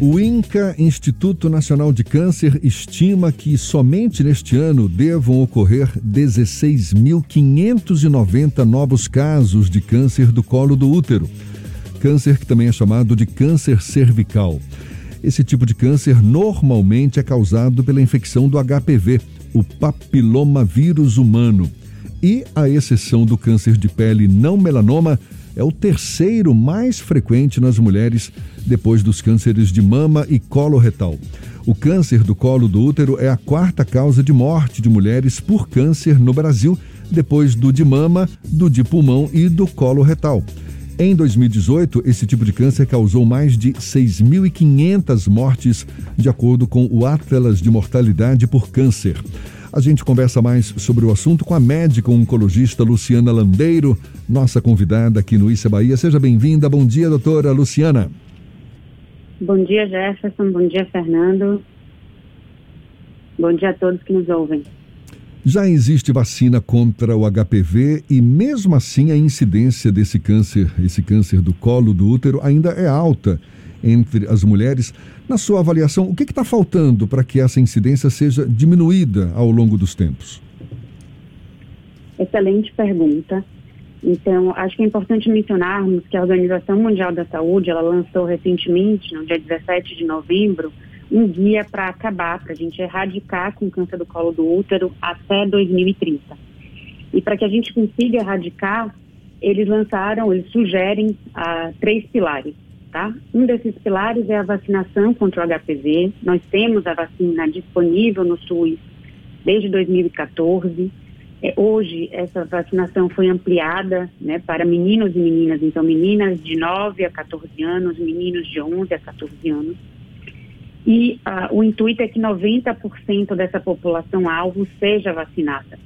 O INCA, Instituto Nacional de Câncer, estima que somente neste ano devam ocorrer 16.590 novos casos de câncer do colo do útero. Câncer que também é chamado de câncer cervical. Esse tipo de câncer normalmente é causado pela infecção do HPV, o papilomavírus humano. E, à exceção do câncer de pele não melanoma, é o terceiro mais frequente nas mulheres depois dos cânceres de mama e colo retal. O câncer do colo do útero é a quarta causa de morte de mulheres por câncer no Brasil, depois do de mama, do de pulmão e do colo retal. Em 2018, esse tipo de câncer causou mais de 6.500 mortes, de acordo com o Atlas de Mortalidade por Câncer. A gente conversa mais sobre o assunto com a médica oncologista Luciana Landeiro, nossa convidada aqui no Issa Bahia. Seja bem-vinda. Bom dia, doutora Luciana. Bom dia, Jefferson. Bom dia, Fernando. Bom dia a todos que nos ouvem. Já existe vacina contra o HPV e mesmo assim a incidência desse câncer, esse câncer do colo do útero ainda é alta entre as mulheres. Na sua avaliação, o que está faltando para que essa incidência seja diminuída ao longo dos tempos? Excelente pergunta. Então, acho que é importante mencionarmos que a Organização Mundial da Saúde, ela lançou recentemente, no dia 17 de novembro, um guia para acabar, para a gente erradicar com o câncer do colo do útero até 2030. E para que a gente consiga erradicar, eles lançaram, eles sugerem ah, três pilares. Tá? Um desses pilares é a vacinação contra o HPV. Nós temos a vacina disponível no SUS desde 2014. É, hoje, essa vacinação foi ampliada né, para meninos e meninas, então, meninas de 9 a 14 anos, meninos de 11 a 14 anos. E uh, o intuito é que 90% dessa população-alvo seja vacinada.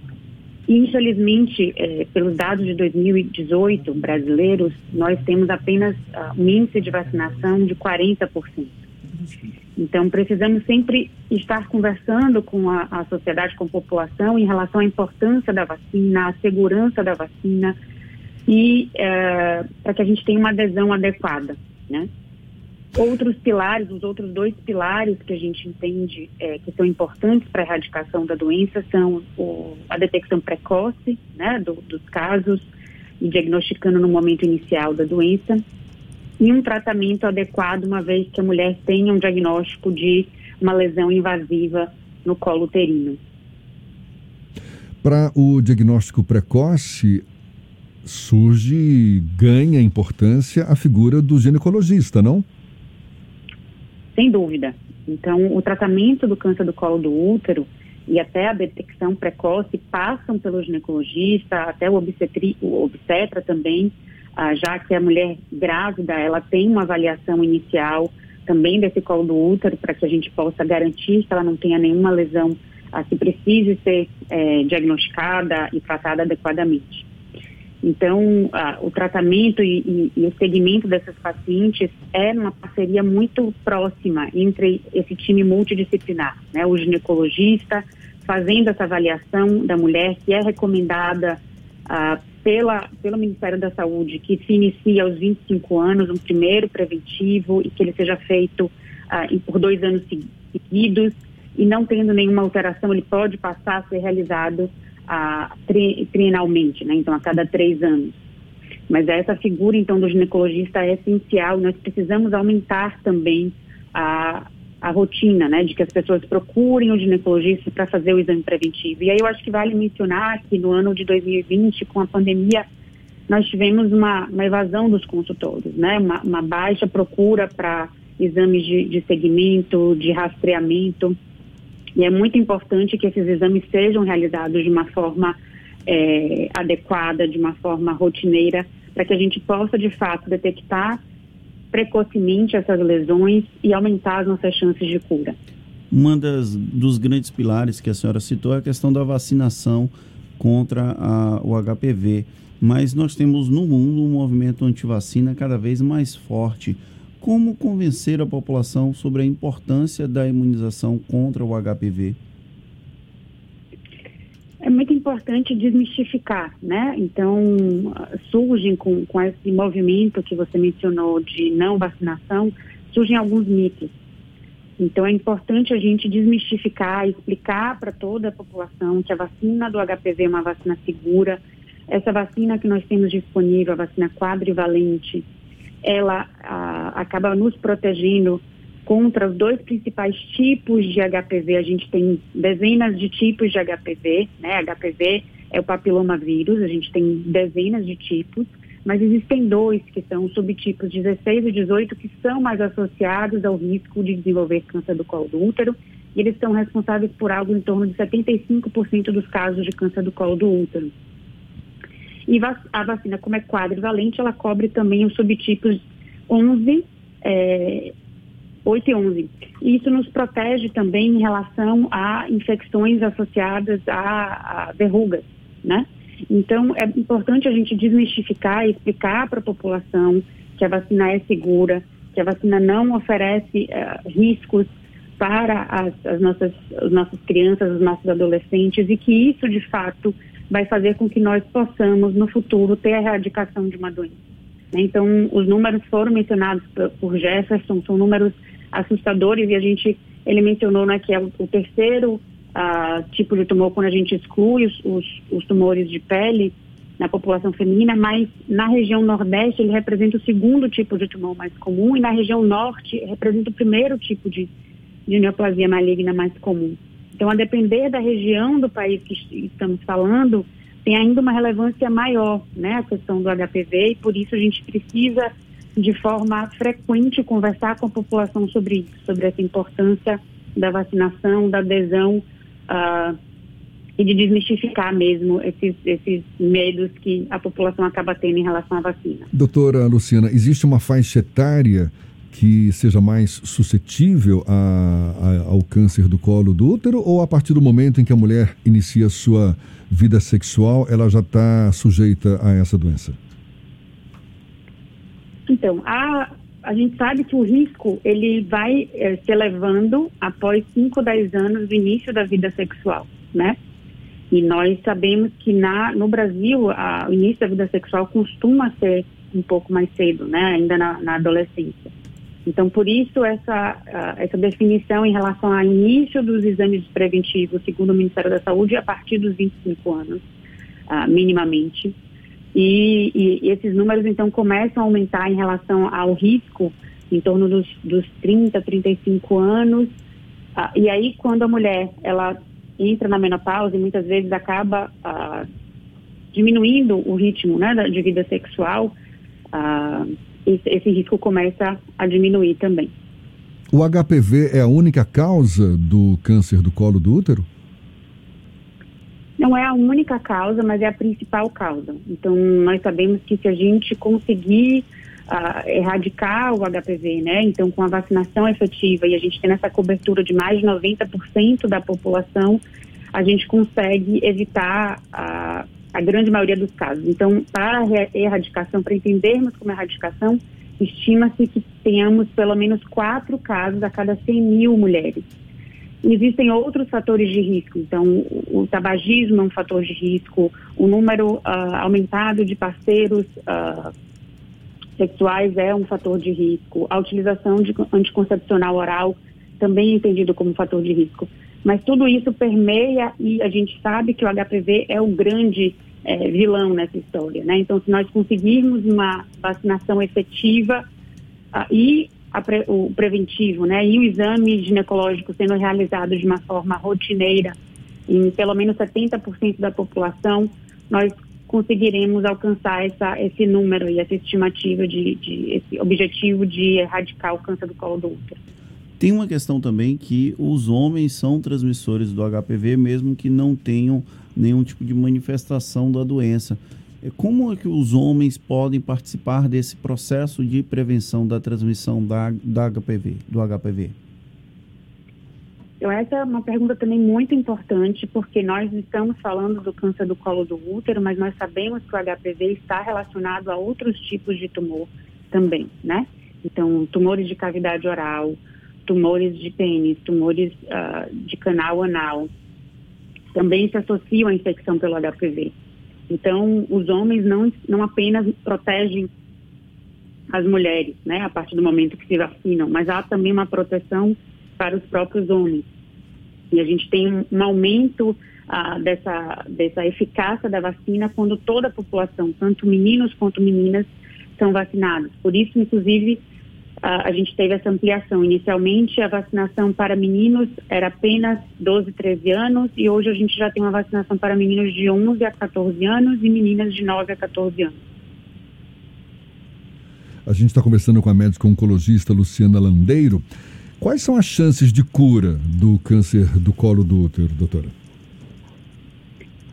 Infelizmente, é, pelos dados de 2018 brasileiros, nós temos apenas uh, um índice de vacinação de 40%. Então, precisamos sempre estar conversando com a, a sociedade, com a população, em relação à importância da vacina, à segurança da vacina e uh, para que a gente tenha uma adesão adequada, né? Outros pilares, os outros dois pilares que a gente entende é, que são importantes para a erradicação da doença são o, a detecção precoce né, do, dos casos e diagnosticando no momento inicial da doença e um tratamento adequado uma vez que a mulher tenha um diagnóstico de uma lesão invasiva no colo uterino. Para o diagnóstico precoce, surge, ganha importância a figura do ginecologista, não? Sem dúvida. Então, o tratamento do câncer do colo do útero e até a detecção precoce passam pelo ginecologista, até o, obstetri, o obstetra também, ah, já que a mulher grávida ela tem uma avaliação inicial também desse colo do útero para que a gente possa garantir que ela não tenha nenhuma lesão ah, que precise ser eh, diagnosticada e tratada adequadamente. Então, ah, o tratamento e, e, e, o segmento dessas pacientes é uma parceria muito próxima entre esse time multidisciplinar, né? O ginecologista fazendo essa avaliação da mulher que é recomendada ah, pela, pelo Ministério da Saúde, que se inicia aos 25 anos, um primeiro preventivo e que ele seja feito ah, por dois anos seguidos e não tendo nenhuma alteração, ele pode passar a ser realizado a, tri, trienalmente, né? Então, a cada três anos. Mas essa figura, então, do ginecologista é essencial. Nós precisamos aumentar também a, a rotina, né? De que as pessoas procurem o ginecologista para fazer o exame preventivo. E aí eu acho que vale mencionar que no ano de 2020, com a pandemia, nós tivemos uma, uma evasão dos consultórios, né? Uma, uma baixa procura para exames de, de segmento, de rastreamento. E é muito importante que esses exames sejam realizados de uma forma é, adequada, de uma forma rotineira, para que a gente possa, de fato, detectar precocemente essas lesões e aumentar as nossas chances de cura. Uma das dos grandes pilares que a senhora citou é a questão da vacinação contra a, o HPV, mas nós temos no mundo um movimento anti-vacina cada vez mais forte. Como convencer a população sobre a importância da imunização contra o HPV? É muito importante desmistificar, né? Então, surgem com, com esse movimento que você mencionou de não vacinação, surgem alguns mitos, Então, é importante a gente desmistificar, explicar para toda a população que a vacina do HPV é uma vacina segura. Essa vacina que nós temos disponível, a vacina quadrivalente, ela a, acaba nos protegendo contra os dois principais tipos de HPV. A gente tem dezenas de tipos de HPV, né? HPV é o papilomavírus, a gente tem dezenas de tipos, mas existem dois que são subtipos 16 e 18 que são mais associados ao risco de desenvolver câncer do colo do útero e eles são responsáveis por algo em torno de 75% dos casos de câncer do colo do útero. E a vacina, como é quadrivalente, ela cobre também os subtipos 11, é, 8 e 11. E isso nos protege também em relação a infecções associadas a, a verrugas, né? Então, é importante a gente desmistificar e explicar para a população que a vacina é segura, que a vacina não oferece uh, riscos para as, as, nossas, as nossas crianças, os nossos adolescentes e que isso, de fato, vai fazer com que nós possamos, no futuro, ter a erradicação de uma doença. Né? Então, os números foram mencionados por Jefferson, são números assustadores e a gente, ele mencionou né, que é o, terceiro uh, tipo de tumor quando a gente exclui os, os, os, tumores de pele na população feminina, mas na região nordeste ele representa o segundo tipo de tumor mais comum e na região norte representa o primeiro tipo de, de neoplasia maligna mais comum. Então, a depender da região do país que estamos falando, tem ainda uma relevância maior, né, a questão do HPV, e por isso a gente precisa, de forma frequente, conversar com a população sobre isso, sobre essa importância da vacinação, da adesão uh, e de desmistificar mesmo esses, esses medos que a população acaba tendo em relação à vacina. Doutora Luciana, existe uma faixa etária que seja mais suscetível a, a, ao câncer do colo do útero ou a partir do momento em que a mulher inicia sua vida sexual, ela já está sujeita a essa doença? Então, a, a gente sabe que o risco ele vai é, se elevando após 5, 10 anos do início da vida sexual, né? E nós sabemos que na, no Brasil a, o início da vida sexual costuma ser um pouco mais cedo, né? Ainda na, na adolescência. Então, por isso, essa, essa definição em relação ao início dos exames preventivos, segundo o Ministério da Saúde, a partir dos 25 anos, uh, minimamente. E, e, esses números, então, começam a aumentar em relação ao risco em torno dos, dos 30, 35 anos. Uh, e aí, quando a mulher ela entra na menopausa e muitas vezes acaba uh, diminuindo o ritmo né, de vida sexual, esse, risco começa a diminuir também. O HPV é a única causa do câncer do colo do útero? Não é a única causa, mas é a principal causa. Então, nós sabemos que se a gente conseguir uh, erradicar o HPV, né? Então, com a vacinação efetiva e a gente tem essa cobertura de mais de 90% da população, a gente consegue evitar uh, a grande maioria dos casos. Então, para a erradicação, para entendermos como é a erradicação, estima-se que tenhamos pelo menos quatro casos a cada 100 mil mulheres. Existem outros fatores de risco, então o, tabagismo é um fator de risco, o número uh, aumentado de parceiros uh, sexuais é um fator de risco, a utilização de anticoncepcional oral também é entendido como fator de risco. Mas tudo isso permeia e a gente sabe que o HPV é o grande é, vilão nessa história, né? Então, se nós conseguirmos uma vacinação efetiva uh, e pre, o preventivo, né, e o exame ginecológico sendo realizado de uma forma rotineira em pelo menos 70% da população, nós conseguiremos alcançar essa, esse número e essa estimativa de, de esse objetivo de erradicar o câncer do colo do útero. Tem uma questão também que os homens são transmissores do HPV, mesmo que não tenham nenhum tipo de manifestação da doença. É, como é que os homens podem participar desse processo de prevenção da transmissão da, da HPV, do HPV? Então, essa é uma pergunta também muito importante, porque nós estamos falando do câncer do colo do útero, mas nós sabemos que o HPV está relacionado a outros tipos de tumor também, né? Então, tumores de cavidade oral, tumores de pênis, tumores uh, de canal anal, também se associam à infecção pelo HPV. Então, os homens não, não apenas protegem as mulheres, né, a partir do momento que se vacinam, mas há também uma proteção para os próprios homens. E a gente tem um, um aumento ah, dessa, dessa eficácia da vacina quando toda a população, tanto meninos quanto meninas, são vacinados. Por isso, inclusive, a, a gente teve essa ampliação. Inicialmente, a vacinação para meninos era apenas 12, 13 anos e hoje a gente já tem uma vacinação para meninos de 11 a 14 anos e meninas de 9 a 14 anos. A gente está conversando com a médica oncologista Luciana Landeiro. Quais são as chances de cura do câncer do colo do útero, doutora?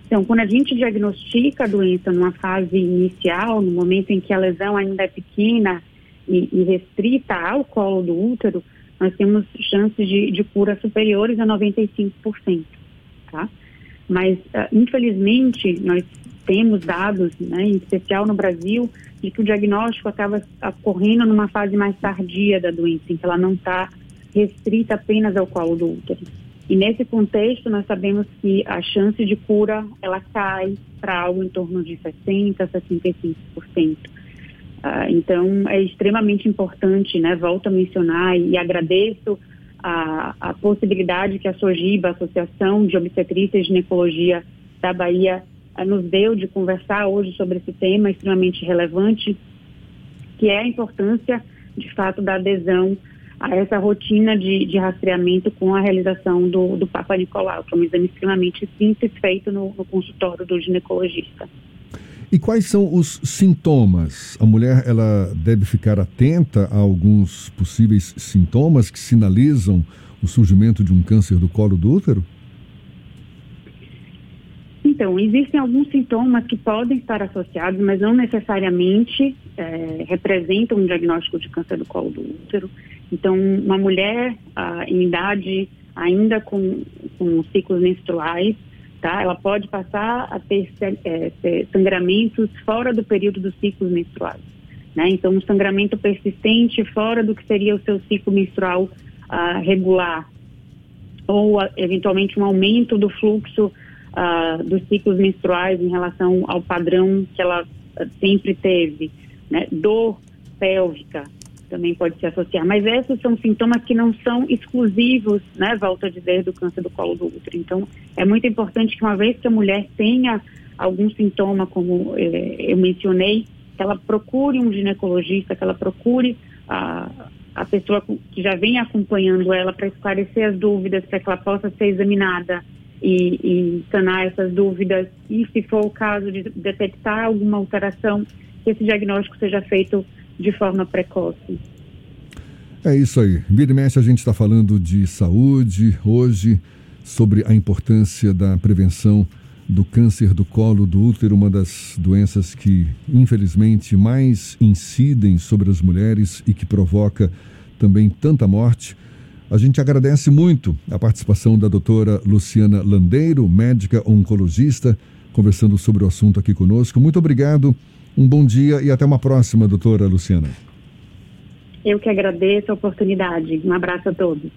Então, quando a gente diagnostica a doença numa fase inicial, no momento em que a lesão ainda é pequena e, e restrita ao colo do útero, nós temos chances de, de cura superiores a 95%, tá? Mas, uh, infelizmente, nós temos dados, né, em especial no Brasil, de que o diagnóstico acaba ocorrendo numa fase mais tardia da doença, em que ela não está restrita apenas ao colo do útero. E nesse contexto, nós sabemos que a chance de cura, ela cai para algo em torno de 60%, 65%. Uh, então, é extremamente importante, né? Volto a mencionar e, agradeço a, a possibilidade que a SOGIBA, a Associação de Obstetrícia e Ginecologia da Bahia, uh, nos deu de conversar hoje sobre esse tema extremamente relevante, que é a importância, de fato, da adesão a essa rotina de, de rastreamento com a realização do, do Papa Nicolau, que é um exame extremamente simples feito no, no consultório do ginecologista. E quais são os sintomas? A mulher ela deve ficar atenta a alguns possíveis sintomas que sinalizam o surgimento de um câncer do colo do útero? Então, existem alguns sintomas que podem estar associados, mas não necessariamente é, representam um diagnóstico de câncer do colo do útero. Então, uma mulher ah, em idade ainda com, com ciclos menstruais, tá? Ela pode passar a ter, é, ter sangramentos fora do período dos ciclos menstruais, né? Então, um sangramento persistente fora do que seria o seu ciclo menstrual ah, regular, ou eventualmente um aumento do fluxo uh, dos ciclos menstruais em relação ao padrão que ela sempre teve, né? Dor pélvica também pode se associar, mas esses são sintomas que não são exclusivos, né? Volto a dizer, do câncer do colo do útero. Então, é muito importante que uma vez que a mulher tenha algum sintoma, como eh, eu mencionei, que ela procure um ginecologista, que ela procure a, a pessoa que já vem acompanhando ela para esclarecer as dúvidas, para que ela possa ser examinada e, e sanar essas dúvidas e, se for o caso de detectar alguma alteração, que esse diagnóstico seja feito de forma precoce. É isso aí. Vira e a gente está falando de saúde hoje, sobre a importância da prevenção do câncer do colo do útero, uma das doenças que, infelizmente, mais incidem sobre as mulheres e que provoca também tanta morte. A gente agradece muito a participação da doutora Luciana Landeiro, médica oncologista, conversando sobre o assunto aqui conosco. Muito obrigado, um bom dia e até uma próxima, doutora Luciana. Eu que agradeço a oportunidade. Um abraço a todos.